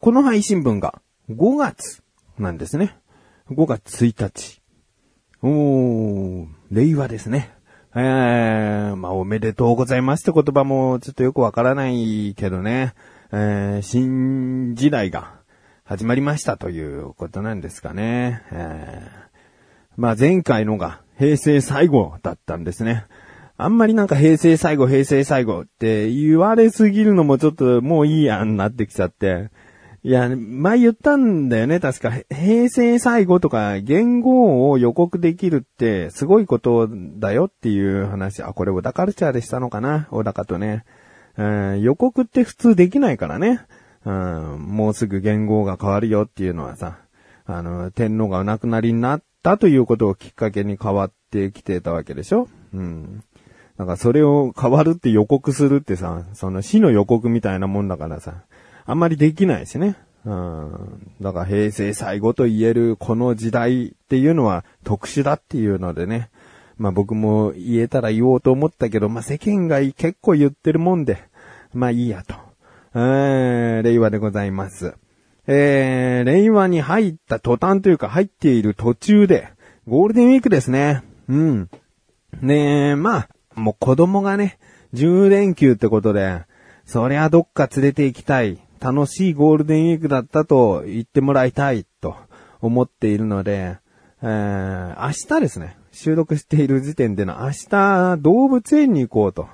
この配信分が5月なんですね。5月1日。おー、令和ですね。えー、まあ、おめでとうございますって言葉もちょっとよくわからないけどね。えー、新時代が始まりましたということなんですかね。えー、まあ、前回のが平成最後だったんですね。あんまりなんか平成最後、平成最後って言われすぎるのもちょっともういいやんなってきちゃって。いや、前言ったんだよね、確か。平成最後とか、言語を予告できるってすごいことだよっていう話。あ、これ小田カルチャーでしたのかな小高とね。うん、予告って普通できないからね。うん、もうすぐ言語が変わるよっていうのはさ、あの、天皇がお亡くなりになったということをきっかけに変わってきてたわけでしょうん。だからそれを変わるって予告するってさ、その死の予告みたいなもんだからさ、あんまりできないしね。うん。だから平成最後と言えるこの時代っていうのは特殊だっていうのでね。まあ僕も言えたら言おうと思ったけど、まあ世間が結構言ってるもんで、まあいいやと。えー、令和でございます。えー、令和に入った途端というか入っている途中で、ゴールデンウィークですね。うん。ねえ、まあ、もう子供がね、10連休ってことで、そりゃどっか連れて行きたい。楽しいゴールデンウィークだったと言ってもらいたいと思っているので、えー、明日ですね。収録している時点での明日動物園に行こうと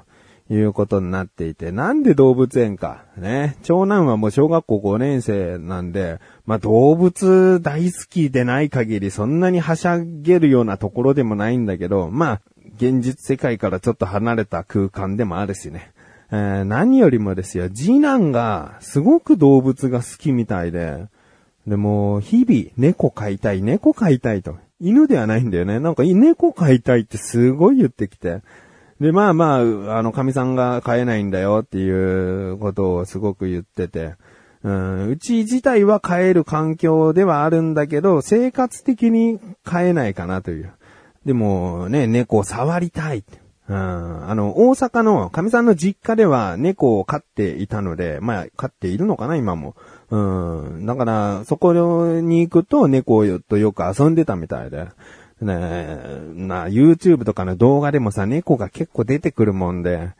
いうことになっていて、なんで動物園か。ね。長男はもう小学校5年生なんで、まあ動物大好きでない限りそんなにはしゃげるようなところでもないんだけど、まあ現実世界からちょっと離れた空間でもあるしね。えー、何よりもですよ、次男がすごく動物が好きみたいで、でも、日々、猫飼いたい、猫飼いたいと。犬ではないんだよね。なんか、猫飼いたいってすごい言ってきて。で、まあまあ、あの、神さんが飼えないんだよっていうことをすごく言ってて。うん、うち自体は飼える環境ではあるんだけど、生活的に飼えないかなという。でもね、猫を触りたい。うん、あの、大阪の神さんの実家では猫を飼っていたので、まあ、飼っているのかな、今も。うん、だから、そこに行くと猫とよく遊んでたみたいで。ねえな、YouTube とかの動画でもさ、猫が結構出てくるもんで、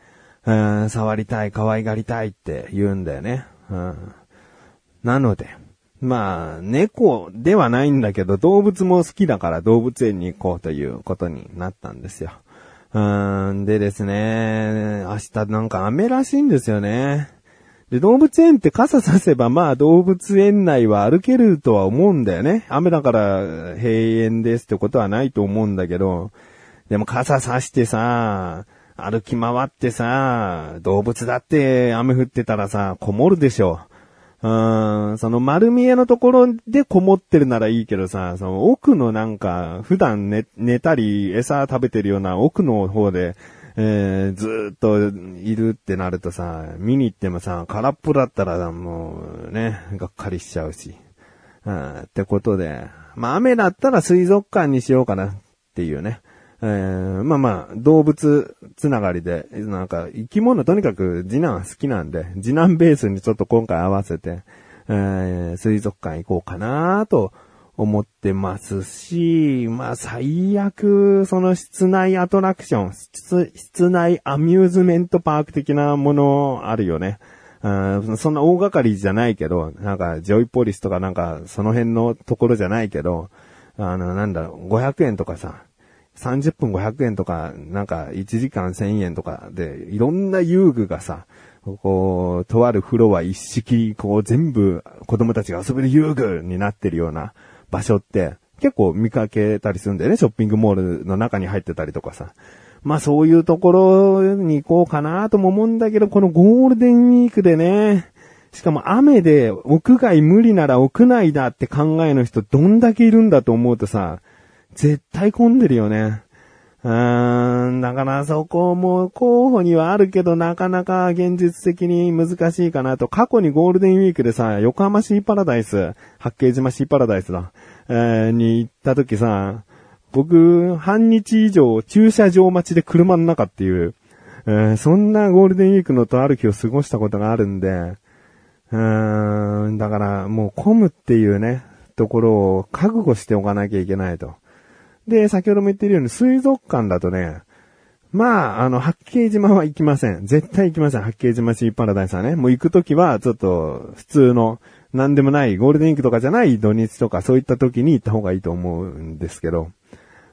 うん、触りたい、可愛がりたいって言うんだよね。うん、なので、まあ、猫ではないんだけど、動物も好きだから動物園に行こうということになったんですよ。うーん、でですね、明日なんか雨らしいんですよね。で、動物園って傘させばまあ動物園内は歩けるとは思うんだよね。雨だから閉園ですってことはないと思うんだけど、でも傘さしてさ、歩き回ってさ、動物だって雨降ってたらさ、こもるでしょ。うん、その丸見えのところでこもってるならいいけどさ、その奥のなんか、普段寝、寝たり餌食べてるような奥の方で、えー、ずっといるってなるとさ、見に行ってもさ、空っぽだったらもうね、がっかりしちゃうし。うん、ってことで、まあ雨だったら水族館にしようかなっていうね。えー、まあまあ、動物つながりで、なんか、生き物とにかく次男は好きなんで、次男ベースにちょっと今回合わせて、えー、水族館行こうかなと思ってますし、まあ最悪、その室内アトラクション、室内アミューズメントパーク的なものあるよね。そんな大掛かりじゃないけど、なんか、ジョイポリスとかなんか、その辺のところじゃないけど、あの、なんだろう、500円とかさ、30分500円とか、なんか1時間1000円とかで、いろんな遊具がさ、こう、とあるフロア一式、こう全部子供たちが遊べる遊具になってるような場所って、結構見かけたりするんだよね。ショッピングモールの中に入ってたりとかさ。まあそういうところに行こうかなとも思うんだけど、このゴールデンウィークでね、しかも雨で屋外無理なら屋内だって考えの人どんだけいるんだと思うとさ、絶対混んでるよね。うーん、だからそこも候補にはあるけどなかなか現実的に難しいかなと。過去にゴールデンウィークでさ、横浜シーパラダイス、八景島シーパラダイスだ、えー、に行った時さ、僕、半日以上駐車場待ちで車の中っていう、えー、そんなゴールデンウィークのとある日を過ごしたことがあるんで、うーん、だからもう混むっていうね、ところを覚悟しておかなきゃいけないと。で、先ほども言ってるように水族館だとね、まあ、あの、八景島は行きません。絶対行きません。八景島シーパラダイスはね。もう行くときは、ちょっと、普通の、なんでもない、ゴールデンウィークとかじゃない土日とか、そういった時に行った方がいいと思うんですけど。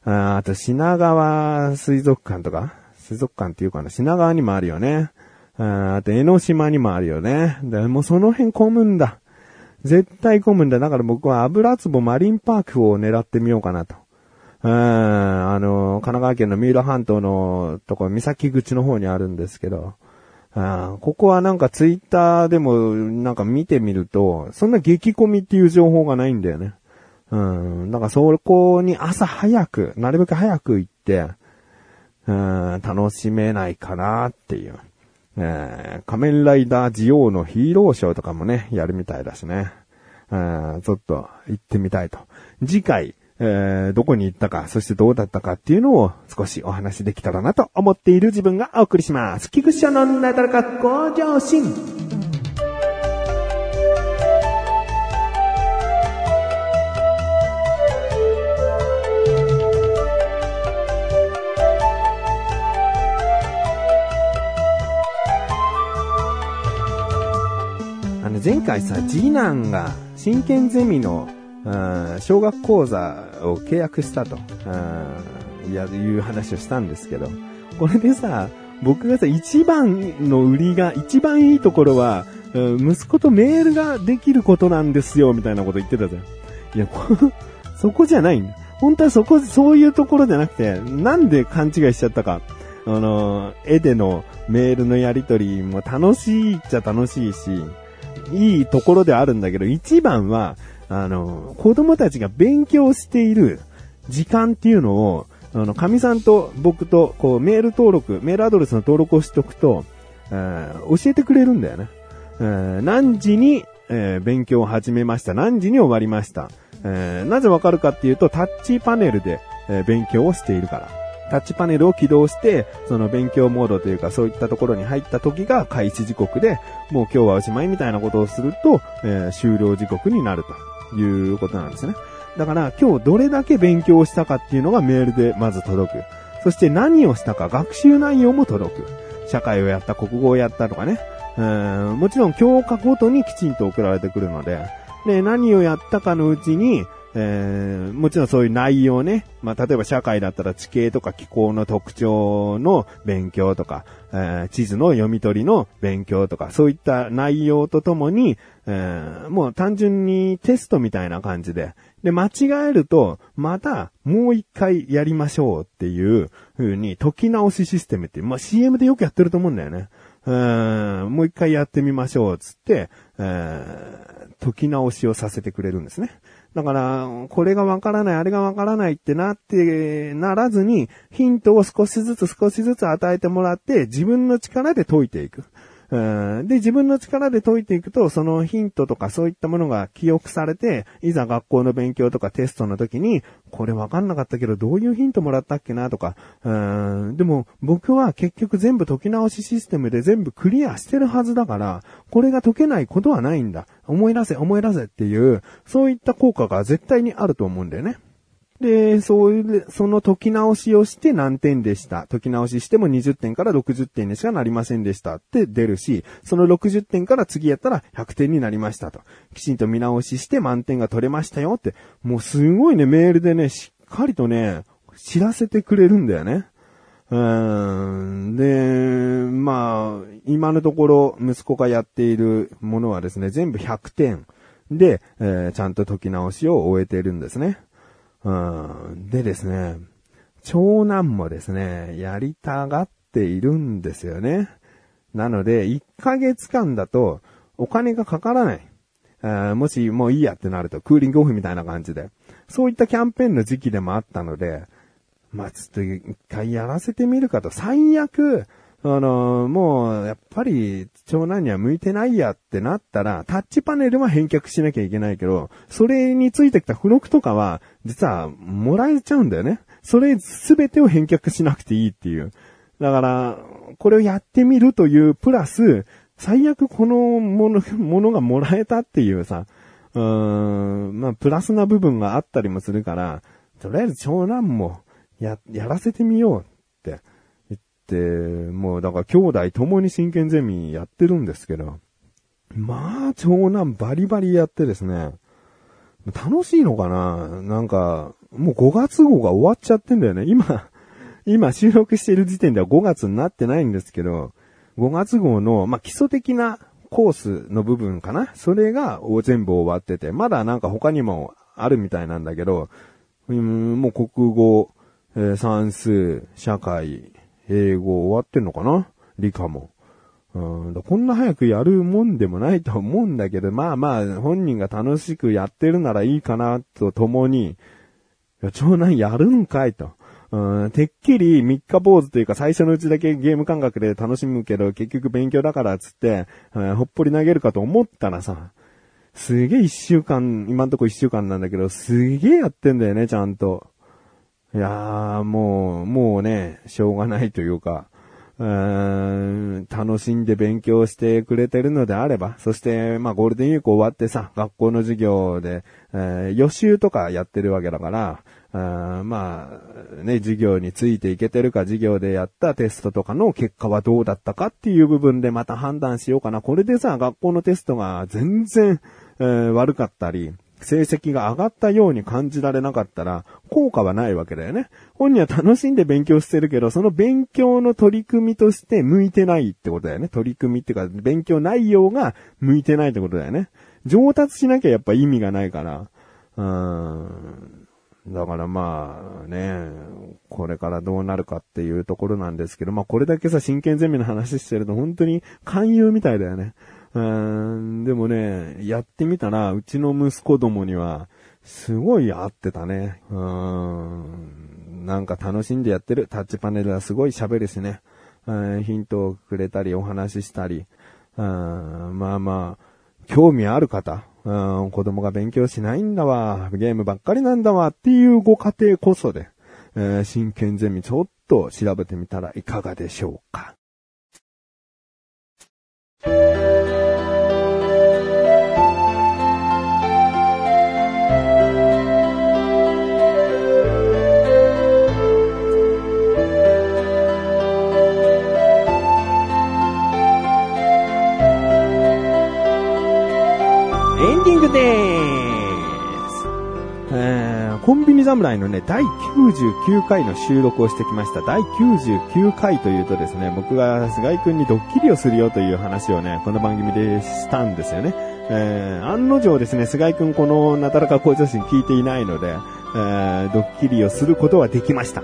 ああと、品川水族館とか水族館っていうかな、品川にもあるよね。あと、江ノ島にもあるよね。でもうその辺混むんだ。絶対混むんだ。だから僕は油壺マリンパークを狙ってみようかなと。うん、あの、神奈川県の三浦半島のとこ、三崎口の方にあるんですけど、あここはなんかツイッターでもなんか見てみると、そんな激混みっていう情報がないんだよね。うん。だからそこに朝早く、なるべく早く行って、うん、楽しめないかなっていう。えー、仮面ライダージオウのヒーローショーとかもね、やるみたいだしね。うん、ちょっと行ってみたいと。次回、えー、どこに行ったか、そしてどうだったかっていうのを少しお話できたらなと思っている自分がお送りします。菊池のなだらか向上心。あの、前回さ、次男が真剣ゼミの小学講座を契約したと、いや、いう話をしたんですけど、これでさ、僕がさ、一番の売りが、一番いいところは、息子とメールができることなんですよ、みたいなこと言ってたじゃん。いや、そこじゃない。本当はそこ、そういうところじゃなくて、なんで勘違いしちゃったか。あの、絵でのメールのやりとりも楽しいっちゃ楽しいし、いいところであるんだけど、一番は、あの、子供たちが勉強している時間っていうのを、あの、神さんと僕と、こう、メール登録、メールアドレスの登録をしておくと、え、教えてくれるんだよね。え、何時に、えー、勉強を始めました。何時に終わりました。えー、なぜわかるかっていうと、タッチパネルで、えー、勉強をしているから。タッチパネルを起動して、その勉強モードというかそういったところに入った時が開始時刻で、もう今日はおしまいみたいなことをすると、えー、終了時刻になると。いうことなんですね。だから今日どれだけ勉強したかっていうのがメールでまず届く。そして何をしたか学習内容も届く。社会をやった、国語をやったとかね。うんもちろん教科ごとにきちんと送られてくるので、で、何をやったかのうちに、えー、もちろんそういう内容ね。まあ、例えば社会だったら地形とか気候の特徴の勉強とか、えー、地図の読み取りの勉強とか、そういった内容とともに、えー、もう単純にテストみたいな感じで、で、間違えると、またもう一回やりましょうっていう風に解き直しシステムって、まあ、CM でよくやってると思うんだよね。うん、もう一回やってみましょう、つって、え、解き直しをさせてくれるんですね。だから、これがわからない、あれがわからないってなって、ならずに、ヒントを少しずつ少しずつ与えてもらって、自分の力で解いていく。で、自分の力で解いていくと、そのヒントとかそういったものが記憶されて、いざ学校の勉強とかテストの時に、これわかんなかったけど、どういうヒントもらったっけなとか、でも、僕は結局全部解き直しシステムで全部クリアしてるはずだから、これが解けないことはないんだ。思い出せ、思い出せっていう、そういった効果が絶対にあると思うんだよね。で、そういう、その解き直しをして何点でした？解き直ししても20点から60点にしかなりませんでしたって出るし、その60点から次やったら100点になりましたと。きちんと見直しして満点が取れましたよって、もうすごいね、メールでね、しっかりとね、知らせてくれるんだよね。うーん。で、まあ、今のところ息子がやっているものはですね、全部100点で、えー、ちゃんと解き直しを終えているんですね。うん。でですね、長男もですね、やりたがっているんですよね。なので、1ヶ月間だとお金がかからない。もしもういいやってなると、クーリングオフみたいな感じで。そういったキャンペーンの時期でもあったので、まあ、ちょっと一回やらせてみるかと。最悪、あの、もう、やっぱり、長男には向いてないやってなったら、タッチパネルは返却しなきゃいけないけど、それについてきた付録とかは、実は、もらえちゃうんだよね。それすべてを返却しなくていいっていう。だから、これをやってみるという、プラス、最悪このもの、ものがもらえたっていうさ、うーん、まあ、プラスな部分があったりもするから、とりあえず長男も、や、やらせてみようって、もうだから兄弟共に真剣ゼミやってるんですけど、まあ、長男バリバリやってですね、楽しいのかな？なんか、もう5月号が終わっちゃってんだよね。今、今収録してる時点では5月になってないんですけど、5月号の、まあ、基礎的なコースの部分かな？それが全部終わってて、まだなんか他にもあるみたいなんだけど、うん、もう国語、え、算数、社会、英語終わってんのかな？理科も。うん、こんな早くやるもんでもないと思うんだけど、まあまあ、本人が楽しくやってるならいいかな、とともに、長男やるんかいと。うん、てっきり3日坊主というか最初のうちだけゲーム感覚で楽しむけど結局勉強だからっつって、うん、ほっぽり投げるかと思ったらさ、すげえ一週間、今んとこ一週間なんだけど、すげえやってんだよね、ちゃんと。いやー、もう、もうね、しょうがないというか、うーん、楽しんで勉強してくれてるのであれば、そして、まあ、ゴールデンウィーク終わってさ、学校の授業で、えー、予習とかやってるわけだから、あまあ、ね、授業についていけてるか、授業でやったテストとかの結果はどうだったかっていう部分でまた判断しようかな。これでさ、学校のテストが全然、えー、悪かったり、成績が上がったように感じられなかったら、効果はないわけだよね。本人は楽しんで勉強してるけど、その勉強の取り組みとして向いてないってことだよね。取り組みっていうか、勉強内容が向いてないってことだよね。上達しなきゃやっぱ意味がないから、うーん。だからまあね、これからどうなるかっていうところなんですけど、まあこれだけさ、真剣ゼミの話してると本当に勧誘みたいだよね。うん、でもね、やってみたら、うちの息子供には、すごい合ってたね。うん、なんか楽しんでやってる。タッチパネルはすごい喋るしね。ヒントをくれたり、お話ししたり。まあまあ、興味ある方、うん、子供が勉強しないんだわ、ゲームばっかりなんだわっていうご家庭こそで、えー、真剣ゼミちょっと調べてみたらいかがでしょうか。侍のね、第99回の収録をしてきました。第99回というとですね、僕が菅井くんにドッキリをするよという話をね、この番組でしたんですよね。えー、案の定ですね、菅井くんこのなだらか向上心聞いていないので、えー、ドッキリをすることはできました。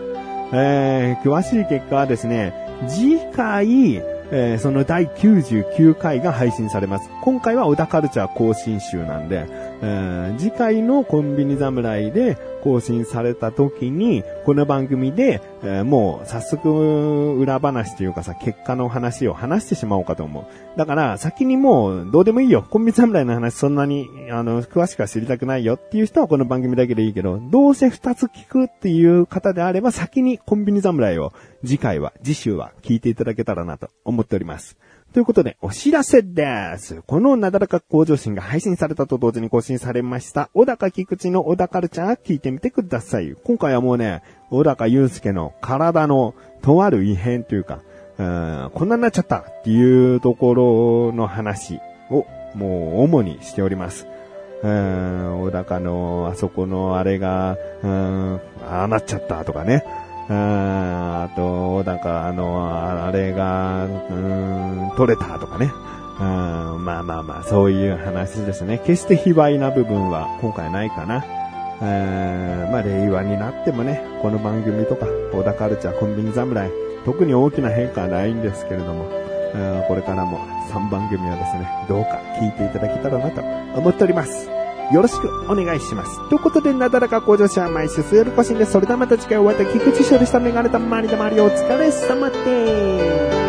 えー、詳しい結果はですね、次回、えー、その第99回が配信されます。今回は小田カルチャー更新集なんで、えー、次回のコンビニ侍で更新された時に、この番組で、えー、もう早速裏話というかさ、結果の話を話してしまおうかと思う。だから先にもうどうでもいいよ。コンビニ侍の話そんなに、あの、詳しくは知りたくないよっていう人はこの番組だけでいいけど、どうせ二つ聞くっていう方であれば先にコンビニ侍を次回は、次週は聞いていただけたらなと思っております。ということで、お知らせです。このなだらか向上心が配信されたと同時に更新されました、小高菊池の小高カルチャー聞いてみてください。今回はもうね、小高祐介の体のとある異変というか、うんこんなになっちゃったっていうところの話をもう主にしております。うん、小高のあそこのあれが、うん、ああなっちゃったとかね。うん、あと、なんか、あの、あれが、うん、取れたとかね。まあまあまあ、そういう話ですね。決して卑猥な部分は今回ないかな。まあ、令和になってもね、この番組とか、小田カルチャー、コンビニ侍、特に大きな変化はないんですけれども、これからも3番組はですね、どうか聞いていただけたらなと思っております。よろしくお願いします。ということで、なだらか向上者は毎週水曜日更新で、それではまた次回お会いいた菊池処理したメガネたまりだまりお疲れ様です。